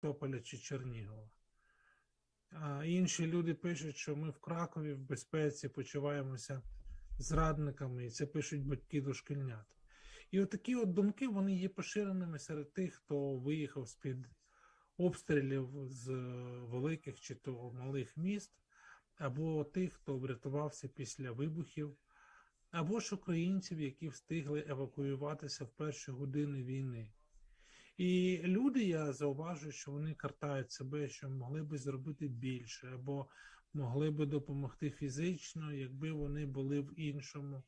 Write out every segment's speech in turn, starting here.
Тополя чи Чернігова. А інші люди пишуть, що ми в Кракові в безпеці почуваємося зрадниками, і це пишуть батьки дошкільнят. І отакі от думки вони є поширеними серед тих, хто виїхав з-під обстрілів з великих чи то малих міст, або тих, хто врятувався після вибухів, або ж українців, які встигли евакуюватися в перші години війни. І люди, я зауважую, що вони картають себе, що могли би зробити більше, або могли би допомогти фізично, якби вони були в іншому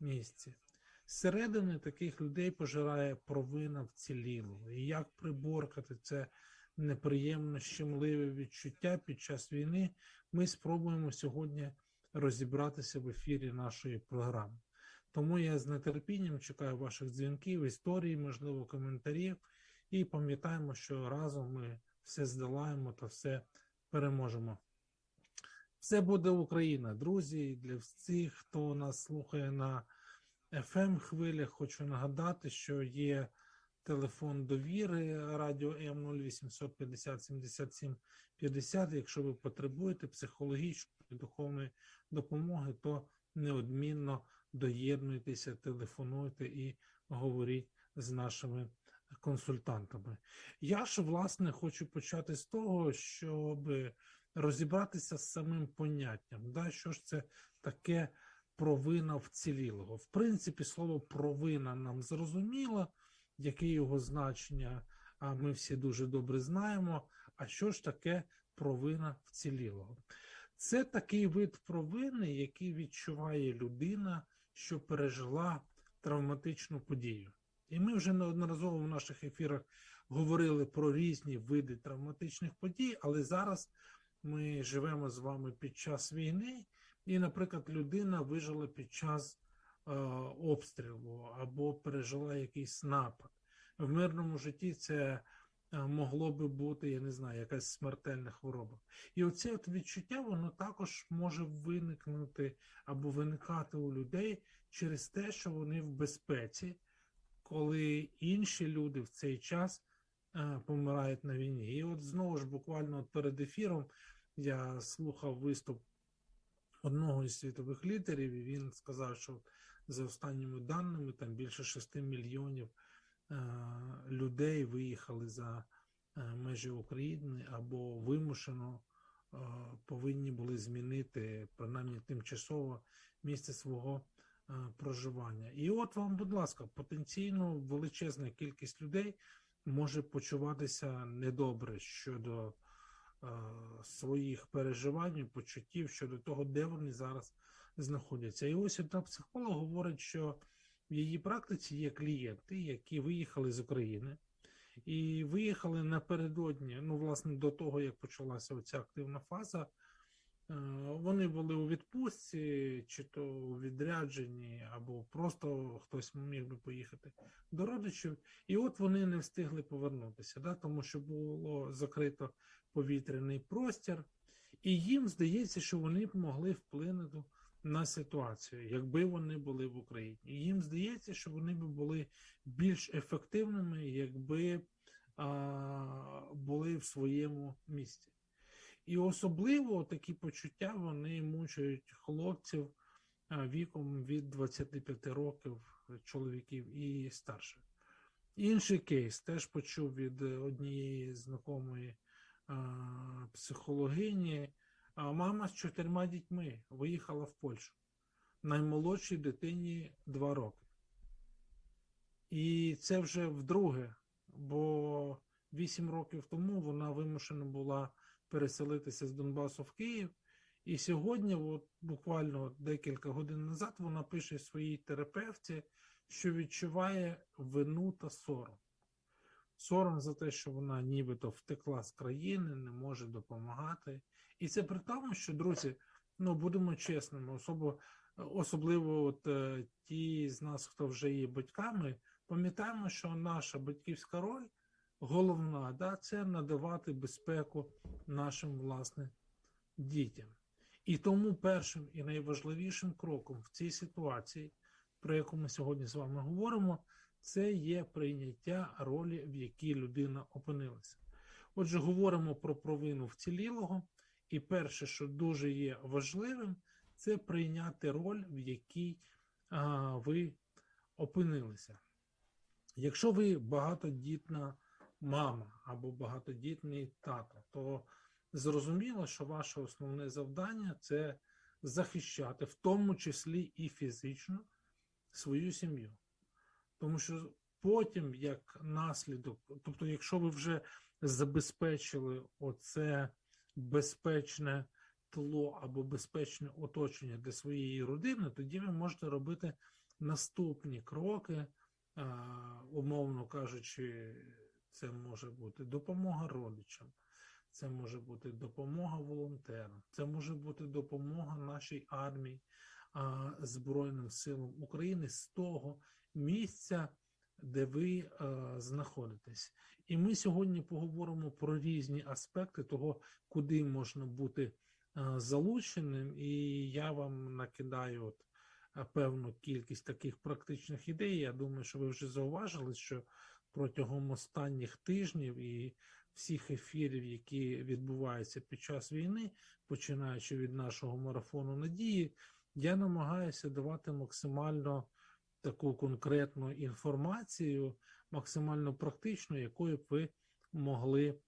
місці. Зсередини таких людей пожирає провина вцілілого. І як приборкати це неприємно щемливе відчуття під час війни, ми спробуємо сьогодні розібратися в ефірі нашої програми. Тому я з нетерпінням чекаю ваших дзвінків, історій, можливо, коментарів. І пам'ятаємо, що разом ми все здолаємо та все переможемо. Все буде Україна, друзі. Для всіх, хто нас слухає на fm хвилях, хочу нагадати, що є телефон довіри радіо М 0850 77 50. Якщо ви потребуєте психологічної духовної допомоги, то неодмінно доєднуйтеся, телефонуйте і говоріть з нашими консультантами. Я ж, власне, хочу почати з того, щоб розібратися з самим поняттям. Да? Що ж це таке провина вцілілого? В принципі, слово провина нам зрозуміло, яке його значення, а ми всі дуже добре знаємо. А що ж таке провина вцілілого? Це такий вид провини, який відчуває людина, що пережила травматичну подію. І ми вже неодноразово в наших ефірах говорили про різні види травматичних подій, але зараз ми живемо з вами під час війни, і, наприклад, людина вижила під час е, обстрілу або пережила якийсь напад. В мирному житті це е, могло би бути, я не знаю, якась смертельна хвороба. І оце от відчуття, воно також може виникнути або виникати у людей через те, що вони в безпеці коли інші люди в цей час е, помирають на війні. І от знову ж буквально перед ефіром я слухав виступ одного із світових лідерів, і він сказав, що за останніми даними там більше 6 мільйонів е, людей виїхали за е, межі України або вимушено повинні були змінити принаймні тимчасово місце свого проживання. І от вам, будь ласка, потенційно величезна кількість людей може почуватися недобре щодо е, своїх переживань, почуттів щодо того, де вони зараз знаходяться. І ось одна психолог говорить, що в її практиці є клієнти, які виїхали з України. І виїхали напередодні, ну, власне, до того, як почалася оця активна фаза Е, вони були у відпустці, чи то у відрядженні, або просто хтось міг би поїхати до родичів, і от вони не встигли повернутися, да, тому що було закрито повітряний простір, і їм здається, що вони б могли вплинути на ситуацію, якби вони були в Україні. Їм здається, що вони б були більш ефективними, якби а, були в своєму місті. І особливо такі почуття вони мучають хлопців віком від 25 років чоловіків і старших. Інший кейс теж почув від однієї знакомої психологині. Мама з чотирма дітьми виїхала в Польщу. Наймолодшій дитині 2 роки. І це вже вдруге, бо 8 років тому вона вимушена була переселитися з Донбасу в Київ. І сьогодні, от буквально декілька годин назад, вона пише своїй терапевті, що відчуває вину та сором. Сором за те, що вона нібито втекла з країни, не може допомагати. І це при тому, що, друзі, ну будемо чесними, особо, особливо от, е, ті з нас, хто вже є батьками, пам'ятаємо, що наша батьківська роль головна, да, це надавати безпеку нашим власне дітям. І тому першим і найважливішим кроком в цій ситуації, про яку ми сьогодні з вами говоримо, це є прийняття ролі, в якій людина опинилася. Отже, говоримо про провину вцілілого, і перше, що дуже є важливим, це прийняти роль, в якій а, ви опинилися. Якщо ви багатодітна мама або багатодітний тато, то зрозуміло, що ваше основне завдання це захищати, в тому числі і фізично, свою сім'ю. Тому що потім, як наслідок, тобто, якщо ви вже забезпечили оце безпечне тло або безпечне оточення для своєї родини, тоді ви можете робити наступні кроки, умовно кажучи, це може бути допомога родичам, це може бути допомога волонтерам, це може бути допомога нашій армії, Збройним силам України з того місця, де ви знаходитесь. І ми сьогодні поговоримо про різні аспекти того, куди можна бути залученим, і я вам накидаю от певну кількість таких практичних ідей. Я думаю, що ви вже зауважили, що протягом останніх тижнів і всіх ефірів, які відбуваються під час війни, починаючи від нашого марафону надії, я намагаюся давати максимально таку конкретну інформацію, максимально практичну, якою б ви могли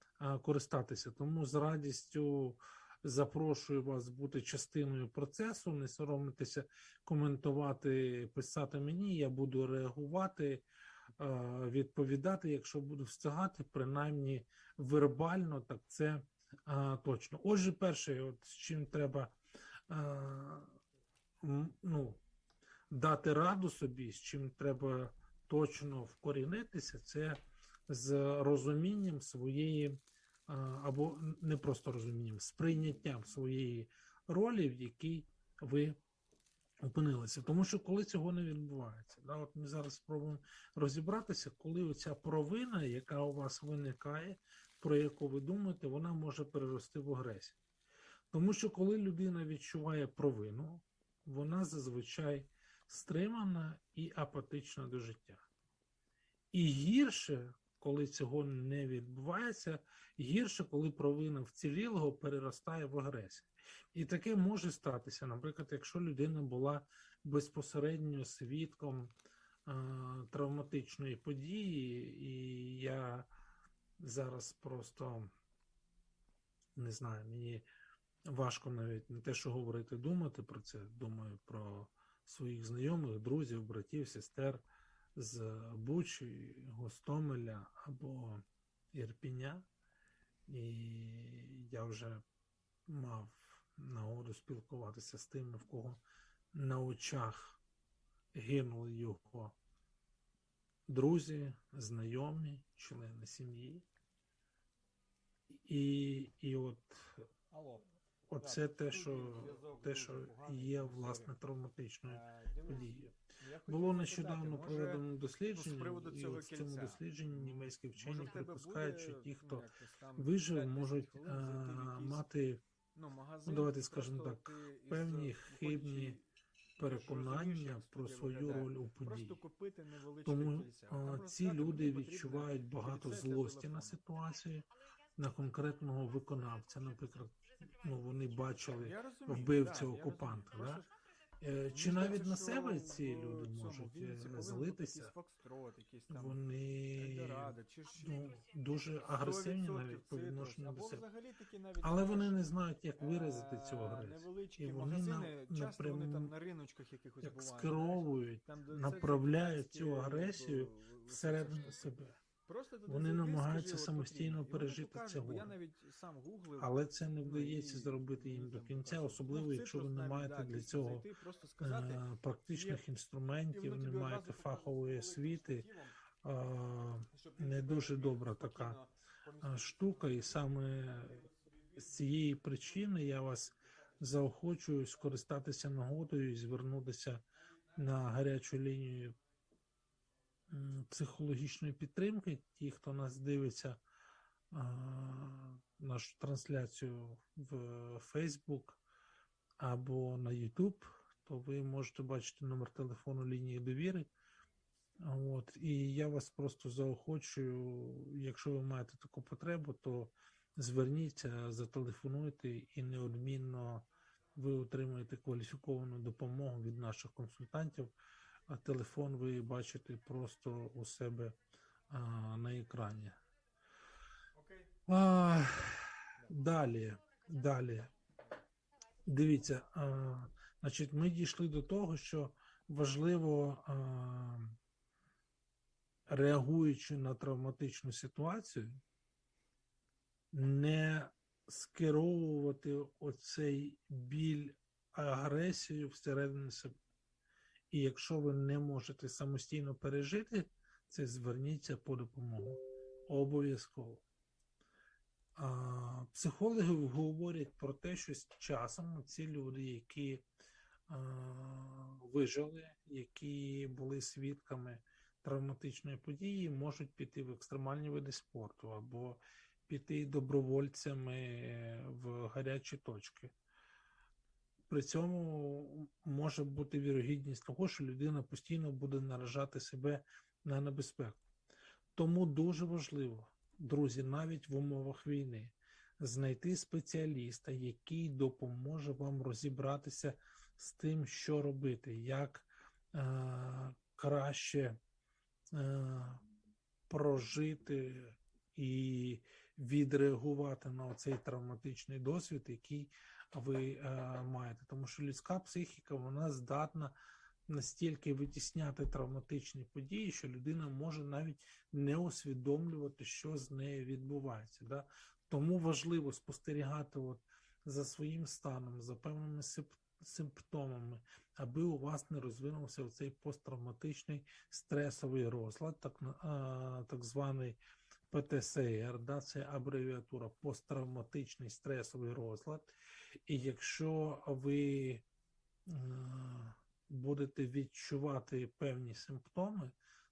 користатися. Тому з радістю запрошую вас бути частиною процесу, не соромитися коментувати, писати мені. Я буду реагувати, відповідати, якщо буду встигати, принаймні вербально, так це точно. Отже, перше, от з чим треба ну, дати раду собі, з чим треба точно вкорінитися, це з розумінням своєї, або не просто розумінням, з прийняттям своєї ролі, в якій ви опинилися. Тому що коли цього не відбувається, да, от ми зараз спробуємо розібратися, коли оця провина, яка у вас виникає, про яку ви думаєте, вона може перерости в агресію. Тому що коли людина відчуває провину, вона зазвичай стримана і апатична до життя. І гірше, коли цього не відбувається, гірше, коли провина вцілілого переростає в агресію. І таке може статися, наприклад, якщо людина була безпосередньо свідком а, травматичної події, і я зараз просто не знаю, мені важко навіть не те, що говорити, думати про це. Думаю про своїх знайомих, друзів, братів, сестер з Бучі, Гостомеля або Ірпіня. І я вже мав нагоду спілкуватися з тими, в кого на очах гинули його друзі, знайомі, члени сім'ї. І і от Оце те, що те, що є власне травматичною подією. Було нещодавно проведено дослідження, і от в цьому дослідженні німецькі вчені припускають, що ті, хто вижив, можуть а, мати, ну давайте скажемо так, певні хибні переконання про свою роль у події. Тому а, ці люди відчувають багато злості на ситуацію, на конкретного виконавця, наприклад ну, вони бачили вбивця окупанта. Да? Е, чи навіть на себе ці люди можуть е, злитися? Вони ну, дуже агресивні навіть по відношенню до себе. Але вони не знають, як виразити цю агресію. І вони напряму як скеровують, направляють цю агресію всередину себе. Просто вони намагаються самостійно пережити це горе. Але це не вдається зробити їм до кінця, особливо якщо ви не маєте для цього е, практичних інструментів, не маєте фахової освіти. Не дуже добра така штука, і саме з цієї причини я вас заохочую скористатися нагодою і звернутися на гарячу лінію психологічної підтримки. Ті, хто нас дивиться нашу трансляцію в Facebook або на YouTube, то ви можете бачити номер телефону лінії довіри. От, і я вас просто заохочую, якщо ви маєте таку потребу, то зверніться, зателефонуйте і неодмінно ви отримаєте кваліфіковану допомогу від наших консультантів. А телефон ви бачите просто у себе а, на екрані. А, далі, далі. Дивіться, а, значить, ми дійшли до того, що важливо, а, реагуючи на травматичну ситуацію, не скеровувати оцей біль агресію всередині себе. І якщо ви не можете самостійно пережити, це зверніться по допомогу. Обов'язково. Психологи говорять про те, що з часом ці люди, які а, вижили, які були свідками травматичної події, можуть піти в екстремальні види спорту або піти добровольцями в гарячі точки. При цьому може бути вірогідність того, що людина постійно буде наражати себе на небезпеку. Тому дуже важливо, друзі, навіть в умовах війни, знайти спеціаліста, який допоможе вам розібратися з тим, що робити, як е, краще е, прожити і відреагувати на цей травматичний досвід, який ви е, маєте. Тому що людська психіка вона здатна настільки витісняти травматичні події, що людина може навіть не усвідомлювати, що з нею відбувається. Да? Тому важливо спостерігати от за своїм станом, за певними симптомами, аби у вас не розвинувся цей посттравматичний стресовий розлад, так, так званий. ПТСР, да, це абревіатура посттравматичний стресовий розлад. І якщо ви е, будете відчувати певні симптоми,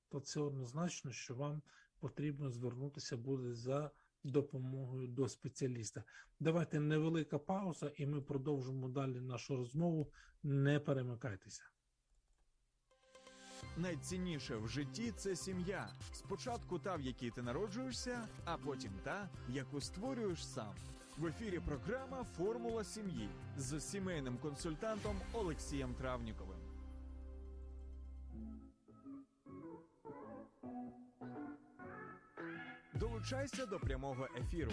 то це однозначно, що вам потрібно звернутися буде за допомогою до спеціаліста. Давайте невелика пауза, і ми продовжимо далі нашу розмову. Не перемикайтеся. Найцінніше в житті це сім'я. Спочатку та, в якій ти народжуєшся, а потім та, яку створюєш сам. В ефірі програма Формула сім'ї з сімейним консультантом Олексієм Травніковим. Долучайся до прямого ефіру.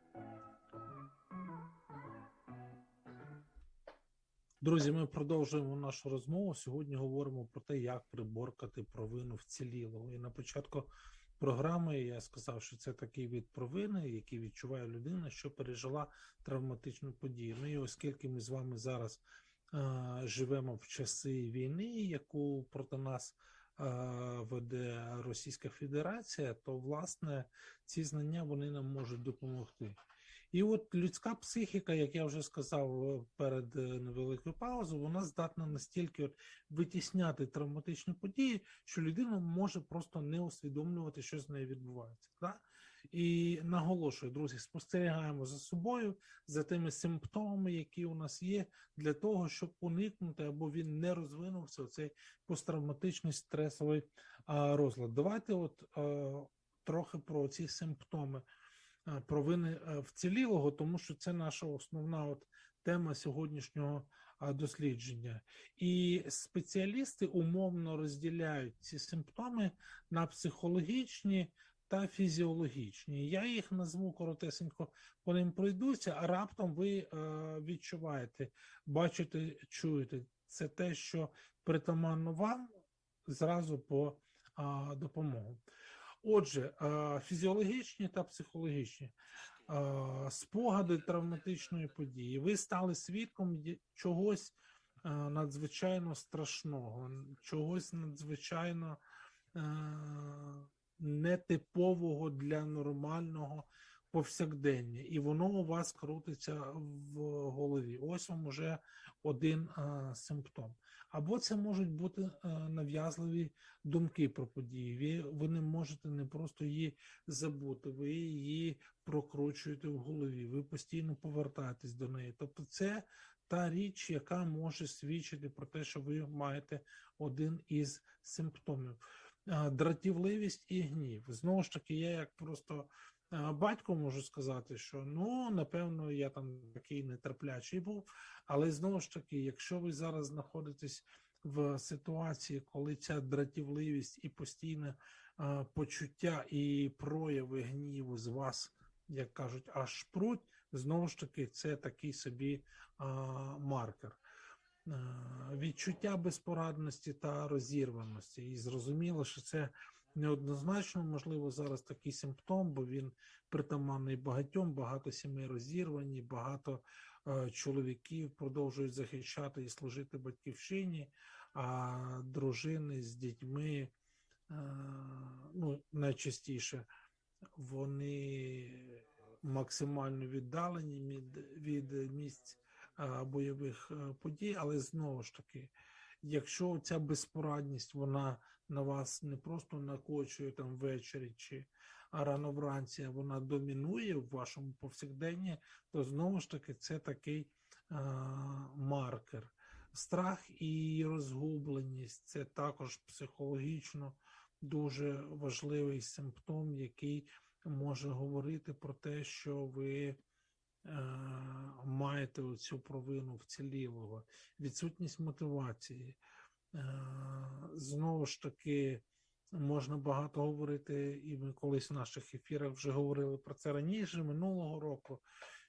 Друзі, ми продовжуємо нашу розмову. Сьогодні говоримо про те, як приборкати провину вцілілого. І на початку програми я сказав, що це такий від провини, який відчуває людина, що пережила травматичну подію. Ну і оскільки ми з вами зараз а, живемо в часи війни, яку проти нас а, веде Російська Федерація, то власне ці знання вони нам можуть допомогти. І от людська психіка, як я вже сказав е, перед е, невеликою паузою, вона здатна настільки от витісняти травматичні події, що людина може просто не усвідомлювати, що з нею відбувається. Так? І наголошую, друзі, спостерігаємо за собою, за тими симптомами, які у нас є, для того, щоб уникнути або він не розвинувся цей посттравматичний стресовий розлад. Давайте, от а, трохи про ці симптоми. Е, провини е, вцілілого, тому що це наша основна от тема сьогоднішнього дослідження. І спеціалісти умовно розділяють ці симптоми на психологічні та фізіологічні. Я їх назву коротесенько, по ним пройдуся, а раптом ви е, відчуваєте, бачите, чуєте. Це те, що притаманно вам зразу по допомогу. Отже, фізіологічні та психологічні спогади травматичної події. Ви стали свідком чогось надзвичайно страшного, чогось надзвичайно нетипового для нормального повсякденні, і воно у вас крутиться в голові. Ось вам уже один симптом. Або це можуть бути нав'язливі думки про події. Ви, не можете не просто її забути, ви її прокручуєте в голові, ви постійно повертаєтесь до неї. Тобто, це та річ, яка може свідчити про те, що ви маєте один із симптомів. Дратівливість і гнів. Знову ж таки, я як просто батько можу сказати, що ну, напевно, я там такий нетерплячий був, але знову ж таки, якщо ви зараз знаходитесь в ситуації, коли ця дратівливість і постійне а, почуття і прояви гніву з вас, як кажуть, аж пруть, знову ж таки, це такий собі а, маркер. А, відчуття безпорадності та розірваності. І зрозуміло, що це неоднозначно, можливо, зараз такий симптом, бо він притаманний багатьом, багато сімей розірвані, багато е, чоловіків продовжують захищати і служити батьківщині, а дружини з дітьми, е, ну, найчастіше, вони максимально віддалені від, від місць е, бойових е, подій, але знову ж таки, якщо ця безпорадність вона на вас не просто накочує там ввечері чи рано вранці, а вона домінує в вашому повсякденні, то знову ж таки це такий а, маркер. Страх і розгубленість це також психологічно дуже важливий симптом, який може говорити про те, що ви маєте оцю провину вцілілого, відсутність мотивації. Е, знову ж таки, можна багато говорити, і ми колись в наших ефірах вже говорили про це раніше, минулого року,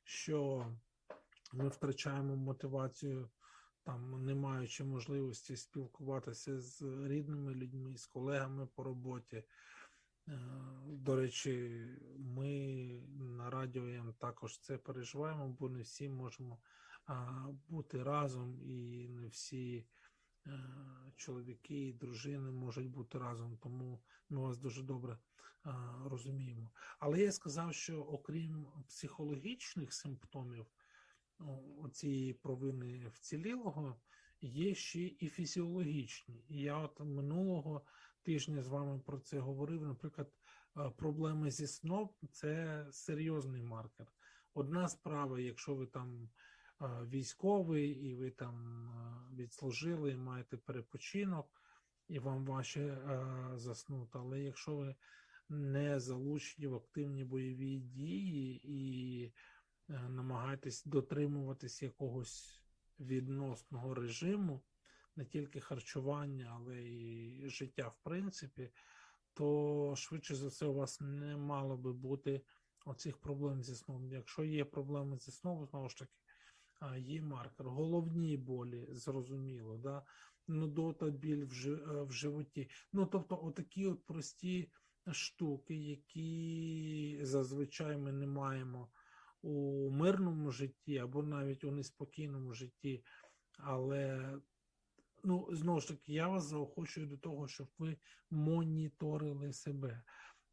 що ми втрачаємо мотивацію, там, не маючи можливості спілкуватися з рідними людьми, з колегами по роботі. Е, До речі, ми на радіо М також це переживаємо, бо не всі можемо бути разом, і не всі е, чоловіки і дружини можуть бути разом, тому ми вас дуже добре розуміємо. Але я сказав, що окрім психологічних симптомів цієї провини вцілілого, є ще і фізіологічні. І я от минулого тижня з вами про це говорив. Наприклад, проблеми зі сном це серйозний маркер. Одна справа, якщо ви там військовий і ви там відслужили, і маєте перепочинок, і вам важче заснути. Але якщо ви не залучені в активні бойові дії і намагаєтесь дотримуватись якогось відносного режиму, не тільки харчування, але і життя в принципі, то швидше за все у вас не мало би бути оцих проблем зі сном. Якщо є проблеми зі сном, знову ж таки, є маркер. Головні болі, зрозуміло, да? нудота, біль в, в животі. Ну, тобто, отакі от прості штуки, які зазвичай ми не маємо у мирному житті або навіть у неспокійному житті. Але ну, знову ж таки, я вас заохочую до того, щоб ви моніторили себе.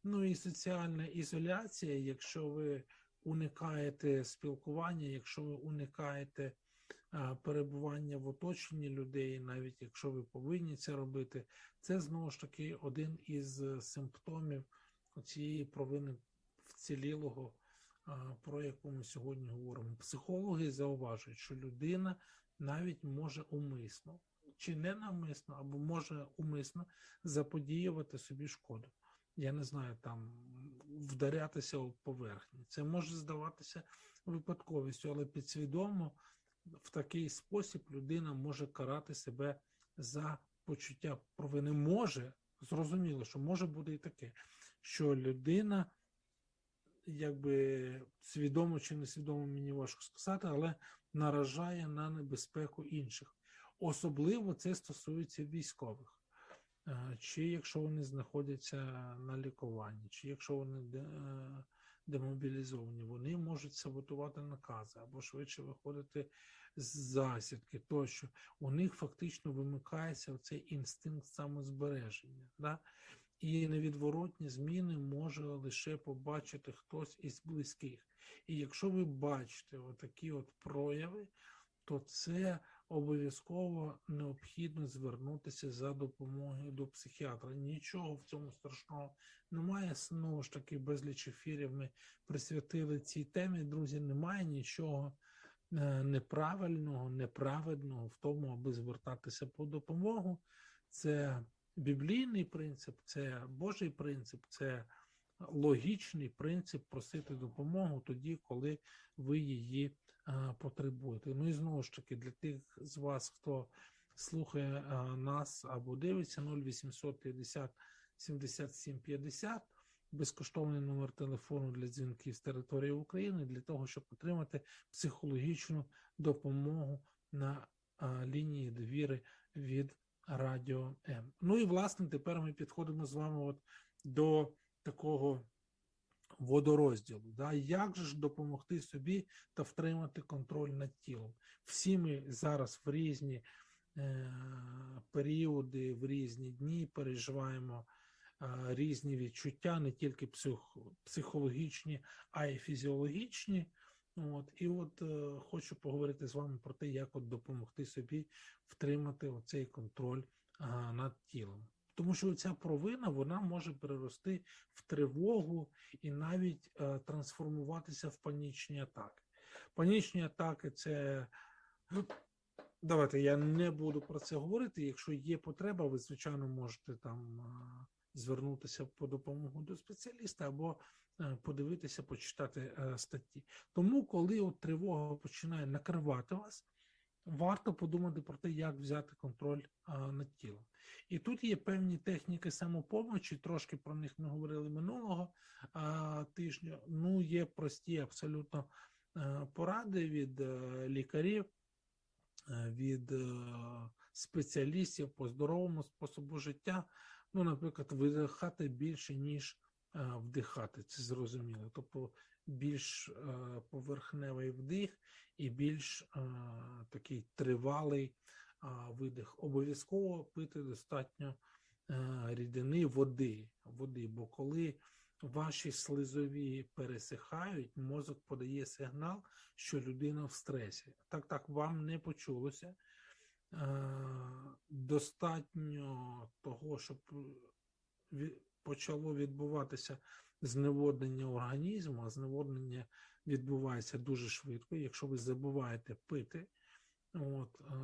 Ну і соціальна ізоляція, якщо ви уникаєте спілкування, якщо ви уникаєте а, перебування в оточенні людей, навіть якщо ви повинні це робити, це знову ж таки один із симптомів цієї провини вцілілого, а, про яку ми сьогодні говоримо. Психологи зауважують, що людина навіть може умисно чи ненавмисно, або може умисно заподіювати собі шкоду. Я не знаю, там вдарятися у поверхні. Це може здаватися випадковістю, але підсвідомо в такий спосіб людина може карати себе за почуття провини. Може, зрозуміло, що може бути і таке, що людина, якби свідомо чи несвідомо, мені важко сказати, але наражає на небезпеку інших. Особливо це стосується військових, е, чи якщо вони знаходяться на лікуванні, чи якщо вони е, демобілізовані, вони можуть саботувати накази або швидше виходити з засідки, тощо у них фактично вимикається цей інстинкт самозбереження. Да? І невідворотні зміни може лише побачити хтось із близьких. І якщо ви бачите отакі от прояви, то це обов'язково необхідно звернутися за допомогою до психіатра. Нічого в цьому страшного немає. Знову ж таки, безліч ефірів ми присвятили цій темі. Друзі, немає нічого е, неправильного, неправедного в тому, аби звертатися по допомогу. Це біблійний принцип, це Божий принцип, це логічний принцип просити допомогу тоді, коли ви її потребуєте. Ну і знову ж таки, для тих з вас, хто слухає нас або дивиться 0850 77 50, безкоштовний номер телефону для дзвінків з території України для того, щоб отримати психологічну допомогу на лінії довіри від Радіо М. Ну і власне тепер ми підходимо з вами от до такого водорозділу. Да? Як же ж допомогти собі та втримати контроль над тілом? Всі ми зараз в різні е, періоди, в різні дні переживаємо е, різні відчуття, не тільки псих, психологічні, а й фізіологічні. От, І от е, хочу поговорити з вами про те, як от допомогти собі втримати оцей контроль а, над тілом. Тому що ця провина вона може перерости в тривогу і навіть а, трансформуватися в панічні атаки. Панічні атаки це. ну, Давайте я не буду про це говорити. Якщо є потреба, ви, звичайно, можете там звернутися по допомогу до спеціаліста або е, подивитися, почитати е, статті. Тому, коли от тривога починає накривати вас, варто подумати про те, як взяти контроль а, над тілом. І тут є певні техніки самопомочі, трошки про них ми говорили минулого а, тижня. Ну, є прості абсолютно а, поради від а, лікарів, а, від а, спеціалістів по здоровому способу життя. Ну, наприклад, видихати більше, ніж а, вдихати, це зрозуміло. Тобто більш е, поверхневий вдих і більш е, такий тривалий е, видих. Обов'язково пити достатньо рідини води, води, бо коли ваші слизові пересихають, мозок подає сигнал, що людина в стресі. Так, так, вам не почулося. Достатньо того, щоб почало відбуватися зневоднення організму, а зневоднення відбувається дуже швидко. Якщо ви забуваєте пити от, е,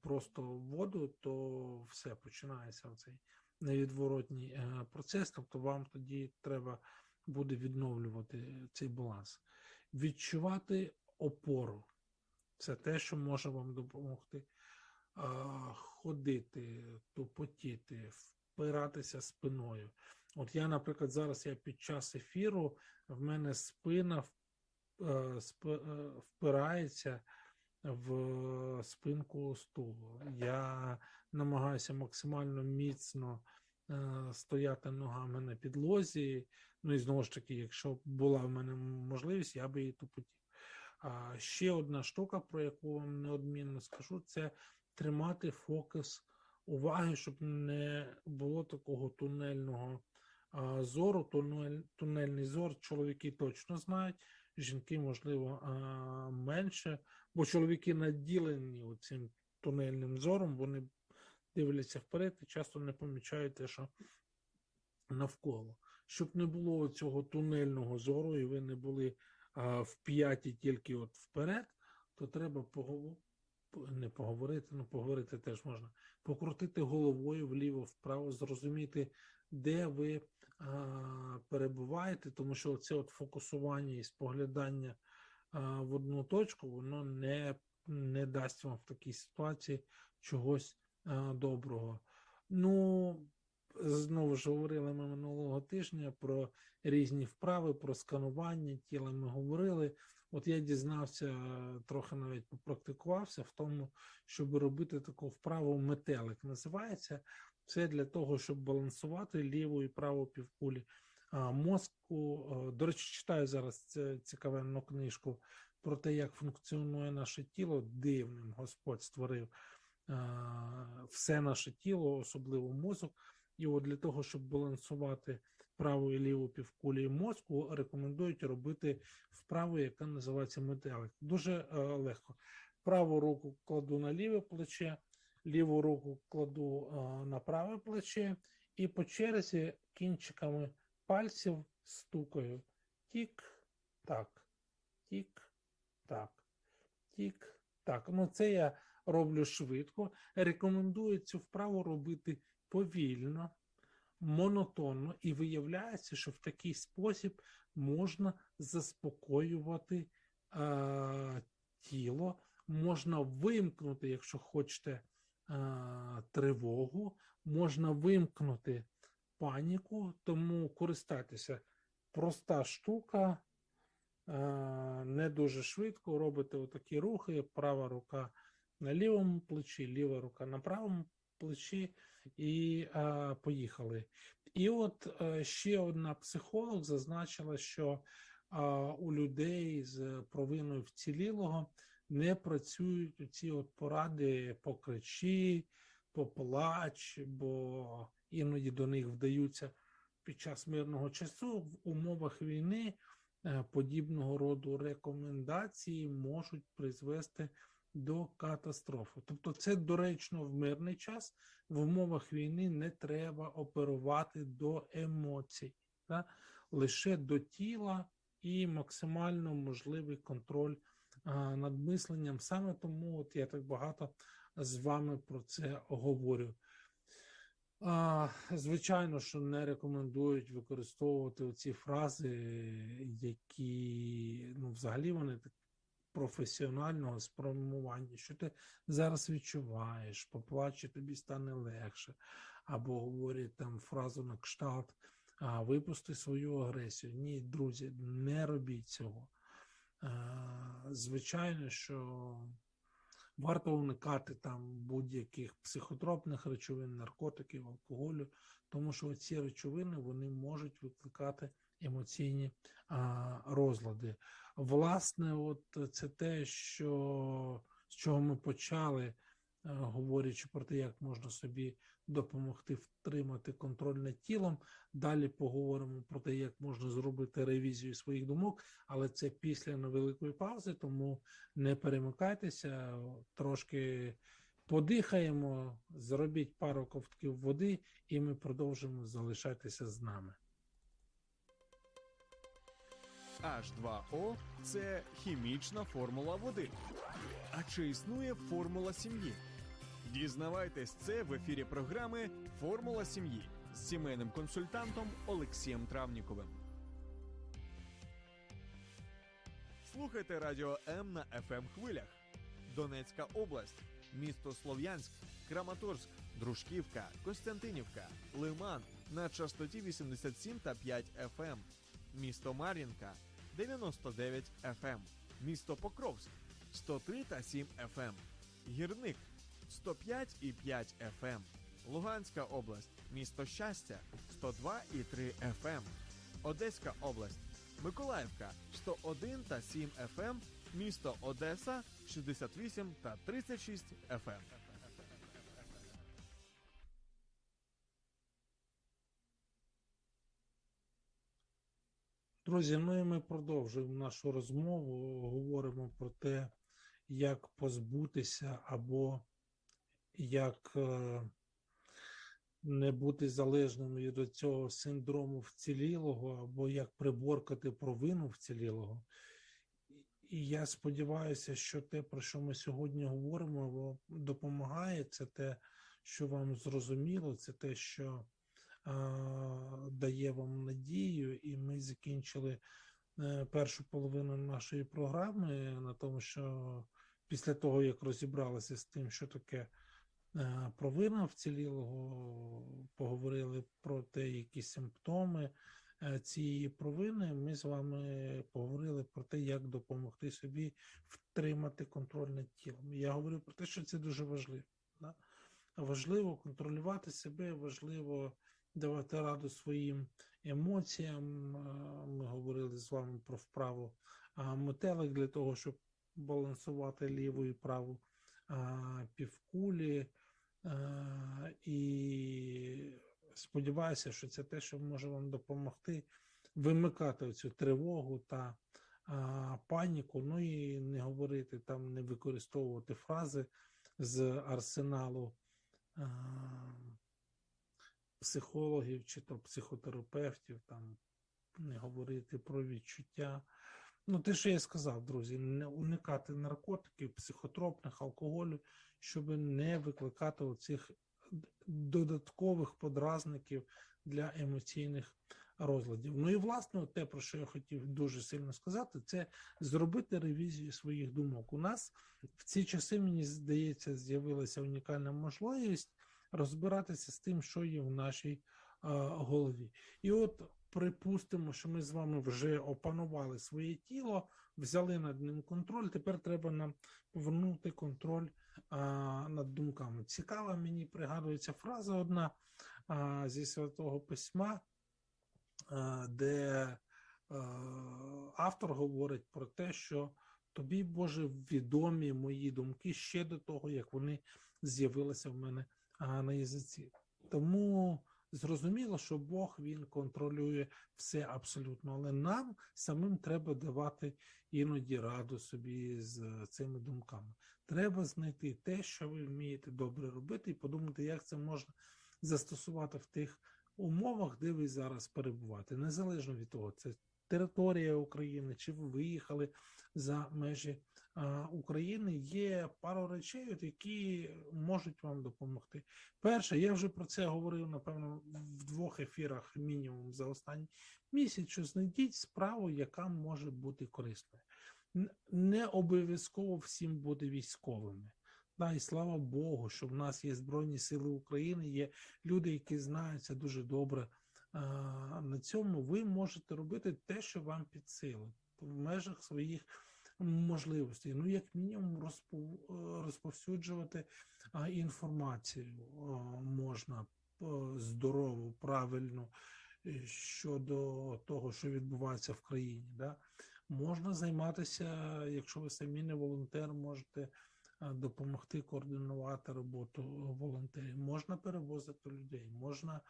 просто воду, то все починається цей невідворотній е, процес. Тобто вам тоді треба буде відновлювати цей баланс. Відчувати опору це те, що може вам допомогти. Ходити, тупотіти, впиратися спиною. От я, наприклад, зараз я під час ефіру, в мене спина е, е, впирається в спинку стулу. Я намагаюся максимально міцно е, стояти ногами на підлозі. Ну і знову ж таки, якщо була в мене можливість, я би її тупотів. А ще одна штука, про яку вам неодмінно скажу, це тримати фокус уваги, щоб не було такого тунельного зору. Тунель, тунельний зор чоловіки точно знають, жінки, можливо, менше, бо чоловіки наділені цим тунельним зором, вони дивляться вперед і часто не помічають те, що навколо. Щоб не було цього тунельного зору, і ви не були а, в п'яті тільки от вперед, то треба поговорити. Не поговорити, ну поговорити теж можна. Покрутити головою вліво-вправо, зрозуміти, де ви перебуваєте, тому що це от фокусування і споглядання в одну точку, воно не, не дасть вам в такій ситуації чогось доброго. Ну, знову ж говорили ми минулого тижня про різні вправи, про сканування тіла ми говорили. От я дізнався, трохи навіть попрактикувався в тому, щоб робити таку вправу метелик. Називається це для того, щоб балансувати ліву і праву півкулі мозку. До речі, читаю зараз цікавенну книжку про те, як функціонує наше тіло. Дивним Господь створив все наше тіло, особливо мозок. І от для того, щоб балансувати праву і ліву півкулі мозку, рекомендують робити вправу, яка називається метелик. Дуже легко. Праву руку кладу на ліве плече, ліву руку кладу е, на праве плече і по черзі кінчиками пальців стукаю. Тік, так, тік, так, тік, так. Ну, це я роблю швидко. Рекомендую цю вправу робити повільно, монотонно, і виявляється, що в такий спосіб можна заспокоювати е, тіло, можна вимкнути, якщо хочете, тривогу, можна вимкнути паніку, тому користайтеся. Проста штука, е, не дуже швидко робите отакі рухи, права рука на лівому плечі, ліва рука на правому плечі, і е, поїхали. І от е, ще одна психолог зазначила, що е, у людей з провиною вцілілого не працюють ці от поради покричі, поплач, бо іноді до них вдаються під час мирного часу в умовах війни. е, Подібного роду рекомендації можуть призвести до катастрофи. Тобто, це доречно в мирний час, в умовах війни не треба оперувати до емоцій, да? лише до тіла і максимально можливий контроль над мисленням. Саме тому от я так багато з вами про це говорю. Звичайно, що не рекомендують використовувати ці фрази, які ну, взагалі вони так професіонального спрямування, що ти зараз відчуваєш, поплаче, тобі стане легше, або говорять там фразу на кшталт, випусти свою агресію. Ні, друзі, не робіть цього. А, звичайно, що варто уникати там будь-яких психотропних речовин, наркотиків, алкоголю, тому що ці речовини вони можуть викликати емоційні а, розлади. Власне, от це те, що з чого ми почали, е, говорячи про те, як можна собі допомогти втримати контроль над тілом. Далі поговоримо про те, як можна зробити ревізію своїх думок, але це після невеликої паузи, тому не перемикайтеся, трошки подихаємо, зробіть пару ковтків води, і ми продовжимо залишатися з нами. H2O – це хімічна формула води. А чи існує формула сім'ї? Дізнавайтесь це в ефірі програми Формула сім'ї з сімейним консультантом Олексієм Травніковим. Слухайте радіо М на fm хвилях. Донецька область, місто Слов'янськ, Краматорськ, Дружківка, Костянтинівка, Лиман на частоті 87 та 5 FM. Місто Мар'їнка 99 FM. Місто Покровськ 103 та 7 FM. Гірник 105 і 5 FM. Луганська область, місто Щастя 102 і 3 FM. Одеська область, Миколаївка 101 та 7 FM. Місто Одеса 68 та 36 FM. Друзі, ну і ми продовжуємо нашу розмову. Говоримо про те, як позбутися або як е, не бути залежним від цього синдрому вцілілого, або як приборкати провину вцілілого. І я сподіваюся, що те, про що ми сьогодні говоримо, допомагає. Це те, що вам зрозуміло, це те, що дає вам надію, і ми закінчили е, першу половину нашої програми на тому, що після того, як розібралися з тим, що таке е, провина вцілілого, поговорили про те, які симптоми е, цієї провини, ми з вами поговорили про те, як допомогти собі втримати контроль над тілом. Я говорю про те, що це дуже важливо. Да? Важливо контролювати себе, важливо давати раду своїм емоціям. Ми говорили з вами про вправу метелик для того, щоб балансувати ліву і праву півкулі. І сподіваюся, що це те, що може вам допомогти вимикати цю тривогу та а, паніку. Ну і не говорити там, не використовувати фрази з арсеналу а, психологів чи то психотерапевтів, там не говорити про відчуття. Ну, те, що я сказав, друзі, не уникати наркотиків, психотропних, алкоголю, щоб не викликати оцих додаткових подразників для емоційних розладів. Ну і власне, те, про що я хотів дуже сильно сказати, це зробити ревізію своїх думок. У нас в ці часи, мені здається, з'явилася унікальна можливість розбиратися з тим, що є в нашій а, голові. І от припустимо, що ми з вами вже опанували своє тіло, взяли над ним контроль. Тепер треба нам повернути контроль а, над думками. Цікава мені пригадується фраза одна а, зі святого письма, а, де а, автор говорить про те, що тобі, Боже, відомі мої думки ще до того, як вони з'явилися в мене а, на язиці. Тому зрозуміло, що Бог він контролює все абсолютно, але нам самим треба давати іноді раду собі з цими думками. Треба знайти те, що ви вмієте добре робити, і подумати, як це можна застосувати в тих умовах, де ви зараз перебуваєте, незалежно від того, це територія України, чи ви виїхали за межі України. Є пару речей, які можуть вам допомогти. Перше, я вже про це говорив, напевно, в двох ефірах мінімум за останній місяць, що знайдіть справу, яка може бути корисною. Не обов'язково всім бути військовими. Да, і слава Богу, що в нас є Збройні Сили України, є люди, які знаються дуже добре а, на цьому. Ви можете робити те, що вам під силу, в межах своїх можливостей. Ну, як мінімум, розпов... розповсюджувати інформацію можна здорову, правильну щодо того, що відбувається в країні. Да? Можна займатися, якщо ви самі не волонтер, можете допомогти координувати роботу волонтерів. Можна перевозити людей, можна,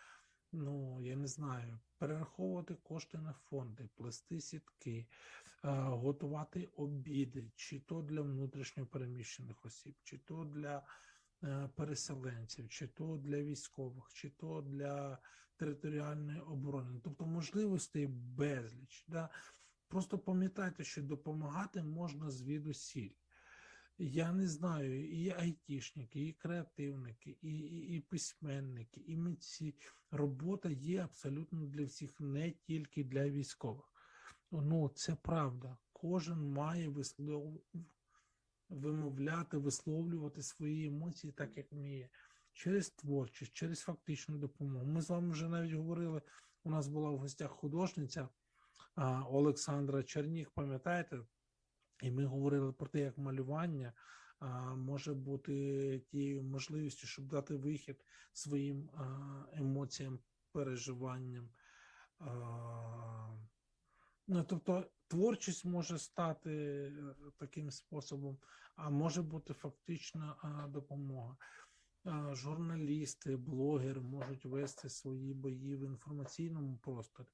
ну я не знаю, перераховувати кошти на фонди, плести сітки, готувати обіди, чи то для внутрішньо переміщених осіб, чи то для переселенців, чи то для військових, чи то для територіальної оборони. Тобто можливостей безліч. Да? Просто пам'ятайте, що допомагати можна звідусіль. Я не знаю, і айтішники, і креативники, і, і, і письменники, і митці. Робота є абсолютно для всіх, не тільки для військових. Ну, це правда. Кожен має вислов... вимовляти, висловлювати свої емоції, так як вміє, через творчість, через фактичну допомогу. Ми з вами вже навіть говорили. У нас була в гостях художниця Олександра Черніх, пам'ятаєте? І ми говорили про те, як малювання може бути тією можливістю, щоб дати вихід своїм емоціям, переживанням. Ну, тобто творчість може стати е, таким способом, а може бути фактична допомога. Журналісти, блогери можуть вести свої бої в інформаційному просторі.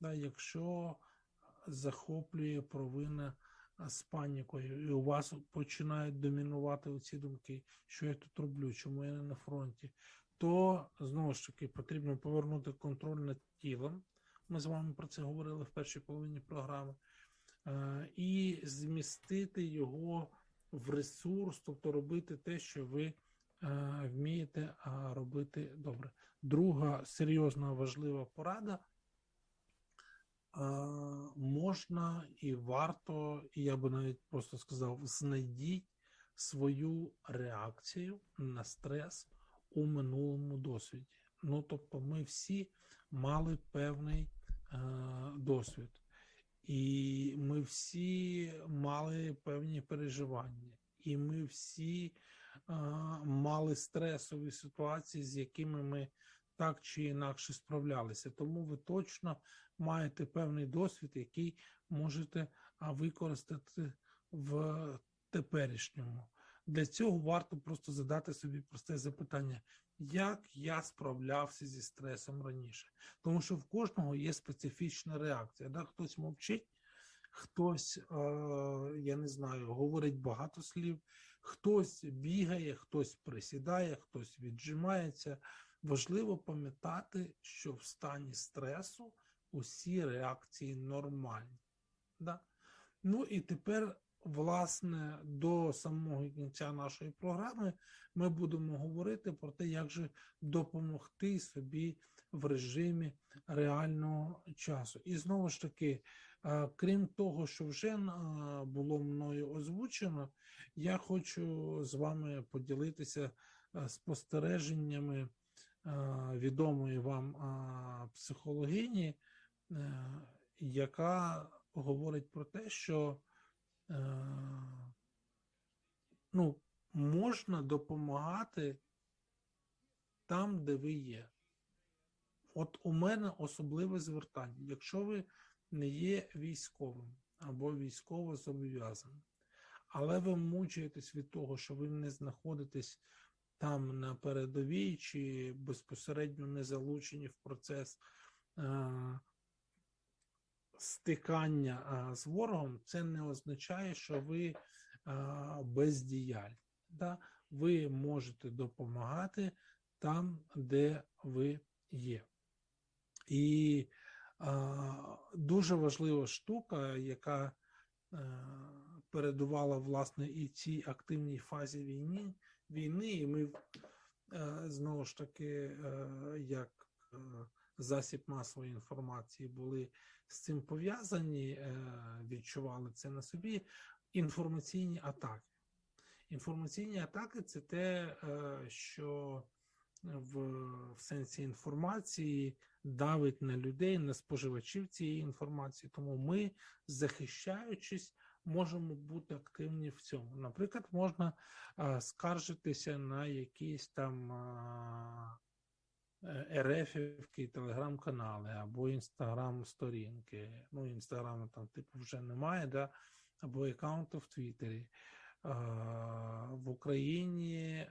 Якщо захоплює провина з панікою, і у вас починають домінувати оці думки, що я тут роблю, чому я не на фронті, то знову ж таки потрібно повернути контроль над тілом. Ми з вами про це говорили в першій половині програми, і змістити його в ресурс, тобто робити те, що ви вмієте робити добре. Друга серйозна важлива порада можна і варто, і я би навіть просто сказав, знайдіть свою реакцію на стрес у минулому досвіді. Ну, тобто, ми всі мали певний е, досвід, і ми всі мали певні переживання, і ми всі е, мали стресові ситуації, з якими ми так чи інакше справлялися. Тому ви точно маєте певний досвід, який можете використати в теперішньому. Для цього варто просто задати собі просте запитання, як я справлявся зі стресом раніше. Тому що в кожного є специфічна реакція. Да? Хтось мовчить, хтось, е, я не знаю, говорить багато слів, хтось бігає, хтось присідає, хтось віджимається. Важливо пам'ятати, що в стані стресу усі реакції нормальні. Да? Ну і тепер, власне, до самого кінця нашої програми ми будемо говорити про те, як же допомогти собі в режимі реального часу. І знову ж таки, е, крім того, що вже е, було мною озвучено, я хочу з вами поділитися е, спостереженнями відомої вам психологині, яка говорить про те, що ну, можна допомагати там, де ви є. От у мене особливе звертання. Якщо ви не є військовим або військово зобов'язаним, але ви мучаєтесь від того, що ви не знаходитесь там на передовій чи безпосередньо не залучені в процес е, стикання е, з ворогом, це не означає, що ви е, бездіяльні. Да? Ви можете допомагати там, де ви є. І дуже важлива штука, яка а, передувала власне і цій активній фазі війни, війни, і ми а, знову ж таки, а, як засіб масової інформації були з цим пов'язані, відчували це на собі. Інформаційні атаки. Інформаційні атаки це те, що в, в сенсі інформації давить на людей, на споживачів цієї інформації. Тому ми, захищаючись, можемо бути активні в цьому. Наприклад, можна скаржитися на якісь там а, РФівки, телеграм-канали або інстаграм-сторінки. Ну, інстаграму там типу вже немає, да? або аккаунти в Твіттері. В Україні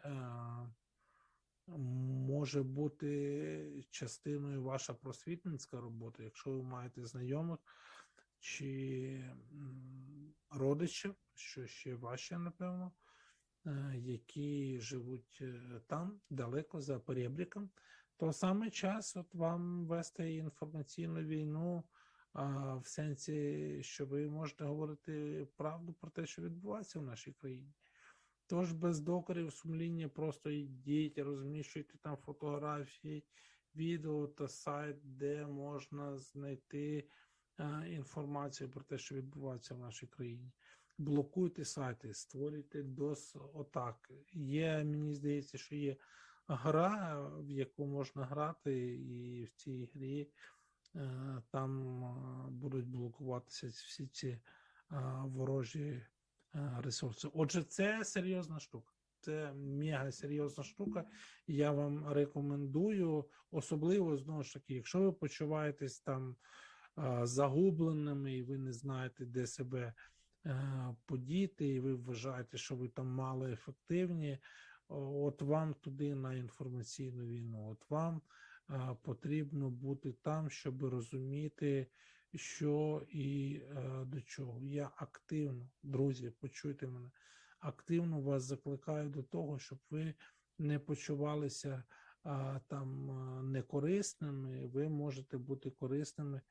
може бути частиною ваша просвітницька робота, якщо ви маєте знайомих чи родичів, що ще важче, напевно, е, які живуть е, там, далеко за перебріком, то саме час от вам вести інформаційну війну. А в сенсі, що ви можете говорити правду про те, що відбувається в нашій країні. Тож без докорів сумління просто йдіть, розміщуйте там фотографії, відео та сайт, де можна знайти а, інформацію про те, що відбувається в нашій країні. Блокуйте сайти, створюйте дос отак. Є, мені здається, що є гра, в яку можна грати, і в цій грі там будуть блокуватися всі ці ворожі. Е, ресурси. Отже, це серйозна штука. Це мега серйозна штука. Я вам рекомендую, особливо знову ж таки, якщо ви почуваєтесь там е, загубленими, і ви не знаєте, де себе е, подіти, і ви вважаєте, що ви там мало ефективні. От вам туди на інформаційну війну. От вам потрібно бути там, щоб розуміти що і е, до чого. Я активно, друзі, почуйте мене, активно вас закликаю до того, щоб ви не почувалися там некорисними, ви можете бути корисними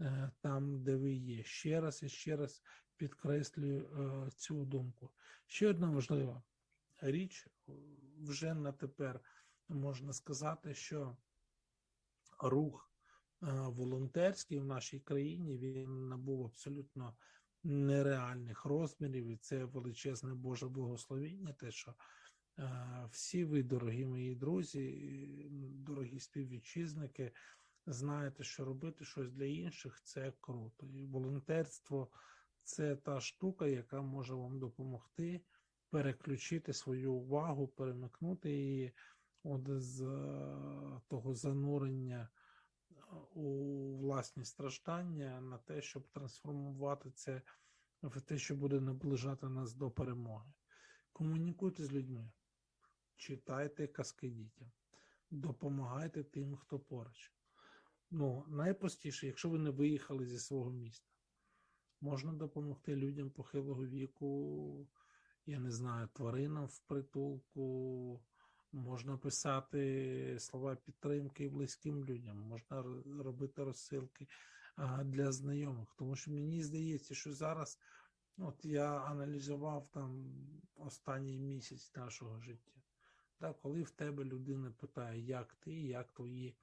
е, там, де ви є. Ще раз і ще раз підкреслюю е, цю думку. Ще одна важлива річ вже на тепер можна сказати, що рух волонтерський в нашій країні він набув абсолютно нереальних розмірів, і це величезне Боже благословіння. Те, що всі ви, дорогі мої друзі, дорогі співвітчизники, знаєте, що робити щось для інших це круто. І волонтерство це та штука, яка може вам допомогти переключити свою увагу, перемикнути її от з того занурення у власні страждання на те, щоб трансформувати це в те, що буде наближати нас до перемоги. Комунікуйте з людьми, читайте казки дітям, допомагайте тим, хто поруч. Ну, найпростіше, якщо ви не виїхали зі свого міста, можна допомогти людям похилого віку, я не знаю, тваринам в притулку, можна писати слова підтримки близьким людям, можна робити розсилки для знайомих. Тому що мені здається, що зараз, от я аналізував там останній місяць нашого життя. Так, коли в тебе людина питає, як ти, як твої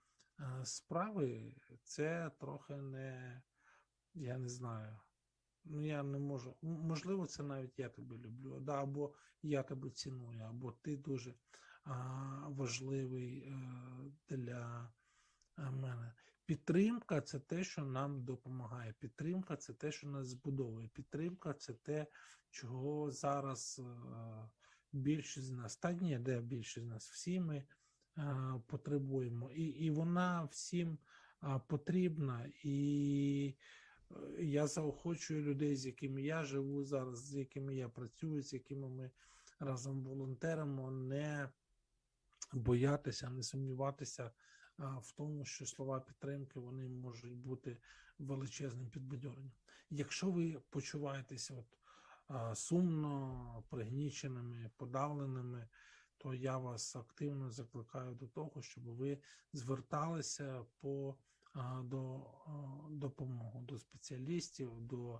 справи, це трохи не, я не знаю. Ну, я не можу. Можливо, це навіть я тебе люблю, да, або я тебе ціную, або ти дуже а, важливий е, для е, мене. Підтримка це те, що нам допомагає. Підтримка це те, що нас збудовує. Підтримка це те, чого зараз е, більшість з нас, та ні, де більшість з нас, всі ми е, потребуємо. І, і вона всім е, потрібна. І я заохочую людей, з якими я живу зараз, з якими я працюю, з якими ми разом волонтеримо, не боятися, не сумніватися в тому, що слова підтримки вони можуть бути величезним підбадьоренням. Якщо ви почуваєтеся от, сумно, пригніченими, подавленими, то я вас активно закликаю до того, щоб ви зверталися по до допомоги, до спеціалістів, до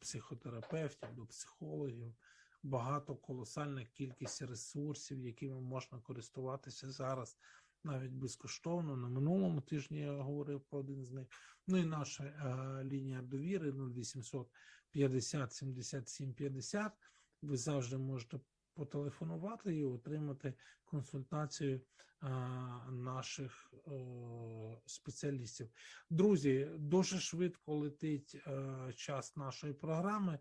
психотерапевтів, до психологів. Багато колосальна кількість ресурсів, якими можна користуватися зараз навіть безкоштовно. На минулому тижні я говорив про один з них. Ну і наша е, лінія довіри 0800 50 77 50. Ви завжди можете потелефонувати і отримати консультацію наших спеціалістів. Друзі, дуже швидко летить е, час нашої програми.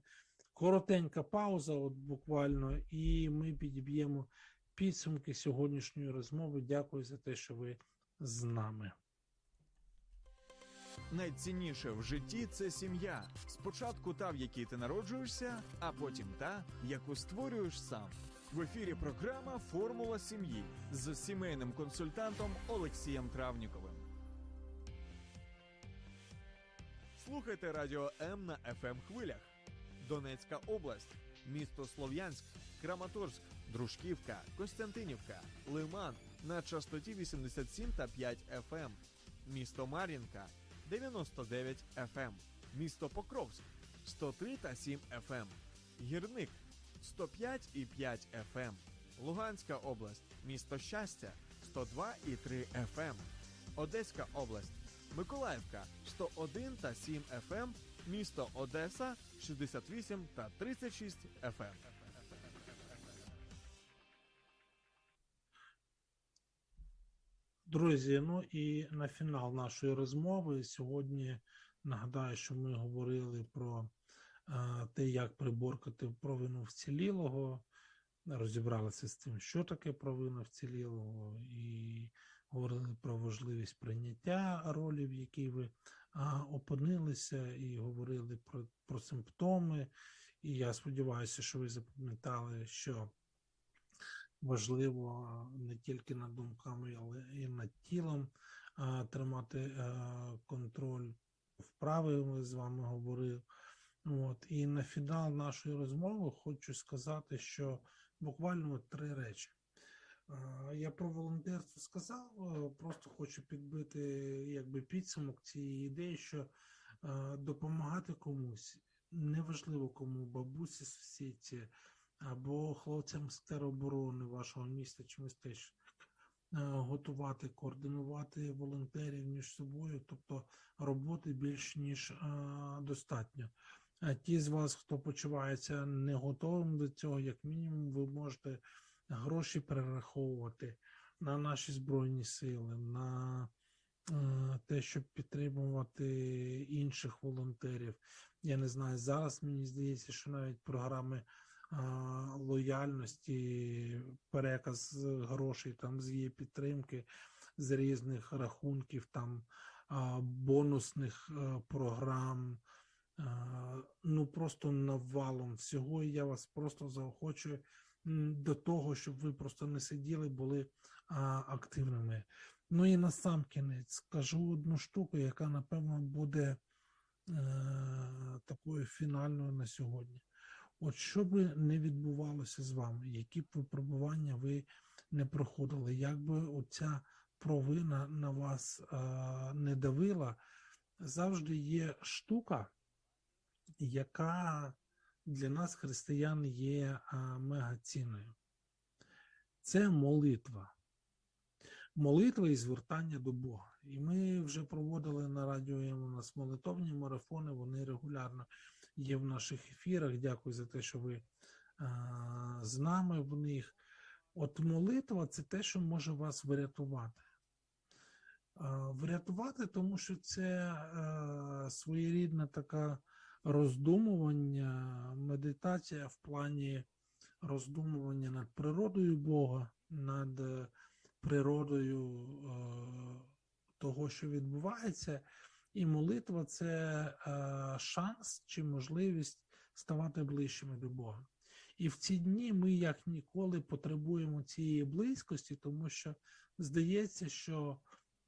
Коротенька пауза, от буквально, і ми підіб'ємо підсумки сьогоднішньої розмови. Дякую за те, що ви з нами. Найцінніше в житті це сім'я. Спочатку та, в якій ти народжуєшся, а потім та, яку створюєш сам. В ефірі програма Формула сім'ї з сімейним консультантом Олексієм Травніковим. Слухайте радіо М на fm хвилях. Донецька область, місто Слов'янськ, Краматорськ, Дружківка, Костянтинівка, Лиман на частоті 87 та 5 FM. Місто Мар'їнка 99 FM. Місто Покровськ 103 та 7 FM. Гірник 105 і 5 FM. Луганська область, місто Щастя 102 і 3 FM. Одеська область, Миколаївка 101 та 7 FM. Місто Одеса 68 та 36 FM. Друзі, ну і на фінал нашої розмови сьогодні нагадаю, що ми говорили про е, те, як приборкати провину вцілілого, розібралися з тим, що таке провина вцілілого, і говорили про важливість прийняття ролі, в якій ви а, опинилися, і говорили про, про симптоми. І я сподіваюся, що ви запам'ятали, що важливо не тільки над думками, але і над тілом тримати контроль. Вправи ми з вами говорив. От. І на фінал нашої розмови хочу сказати, що буквально три речі. Я про волонтерство сказав, просто хочу підбити якби підсумок цієї ідеї, що допомагати комусь, неважливо кому, бабусі, сусідці, або хлопцям з тероборони вашого міста чи містечка, е, готувати, координувати волонтерів між собою, тобто роботи більш ніж е, достатньо. А ті з вас, хто почувається не готовим до цього, як мінімум, ви можете гроші перераховувати на наші збройні сили, на е, те, щоб підтримувати інших волонтерів. Я не знаю, зараз мені здається, що навіть програми лояльності, переказ грошей там з її підтримки, з різних рахунків, там бонусних програм. Ну просто навалом всього. І я вас просто заохочую до того, щоб ви просто не сиділи, були активними. Ну і на сам кінець скажу одну штуку, яка напевно буде е, такою фінальною на сьогодні. От що би не відбувалося з вами, які б випробування ви не проходили, як би оця провина на вас е, не давила, завжди є штука, яка для нас, християн, є е, мегацінною. Це молитва. Молитва і звертання до Бога. І ми вже проводили на радіо у нас молитовні марафони, вони регулярно є в наших ефірах. Дякую за те, що ви з нами в них. От молитва це те, що може вас врятувати. Врятувати, тому що це своєрідна така роздумування, медитація в плані роздумування над природою Бога, над е, природою е, того, що відбувається, і молитва це е, шанс чи можливість ставати ближчими до Бога. І в ці дні ми як ніколи потребуємо цієї близькості, тому що здається, що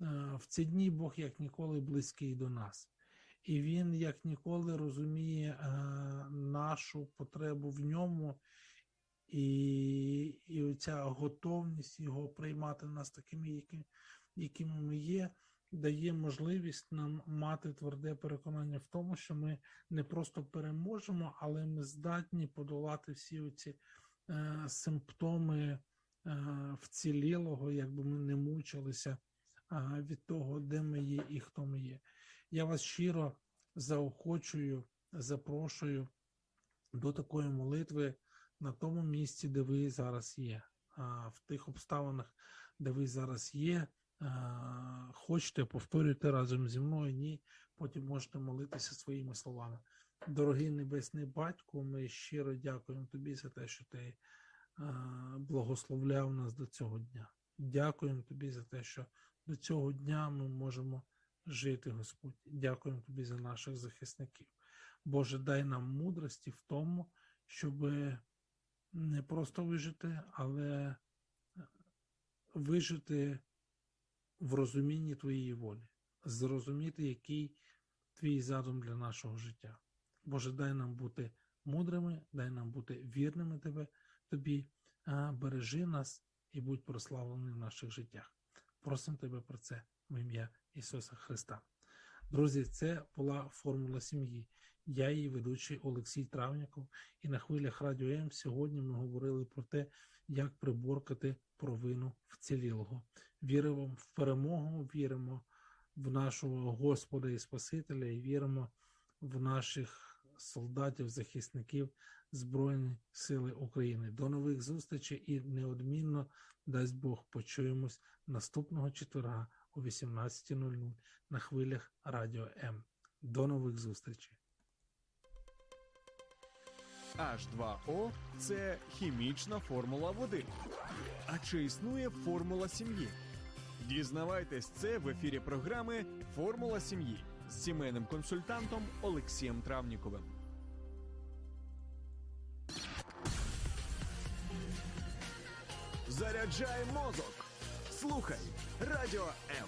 е, в ці дні Бог як ніколи близький до нас. І він як ніколи розуміє е, нашу потребу в ньому, і, і оця готовність його приймати нас такими, якими ми є, дає можливість нам мати тверде переконання в тому, що ми не просто переможемо, але ми здатні подолати всі оці е, симптоми е, вцілілого, якби ми не мучилися е, від того, де ми є і хто ми є. Я вас щиро заохочую, запрошую до такої молитви на тому місці, де ви зараз є, в тих обставинах, де ви зараз є. Хочете, повторюйте разом зі мною, ні, потім можете молитися своїми словами. Дорогий Небесний Батько, ми щиро дякуємо тобі за те, що ти благословляв нас до цього дня. Дякуємо тобі за те, що до цього дня ми можемо жити, Господь. Дякуємо тобі за наших захисників. Боже, дай нам мудрості в тому, щоб не просто вижити, але вижити в розумінні твоєї волі, зрозуміти, який твій задум для нашого життя. Боже, дай нам бути мудрими, дай нам бути вірними тебе, тобі, а бережи нас і будь прославлений в наших життях. Просимо тебе про це в ім'я Ісуса Христа. Друзі, це була формула сім'ї. Я її ведучий Олексій Травняков, і на хвилях Радіо М сьогодні ми говорили про те, як приборкати провину вцілілого. Віримо в перемогу, віримо в нашого Господа і Спасителя, і віримо в наших солдатів, захисників Збройних Сили України. До нових зустрічей і неодмінно дасть Бог почуємось наступного четверга о 18.00 на хвилях Радіо М. До нових зустрічей. H2O – це хімічна формула води. А чи існує формула сім'ї? Дізнавайтесь це в ефірі програми Формула сім'ї з сімейним консультантом Олексієм Травніковим. Заряджай мозок. Слухай Радіо М.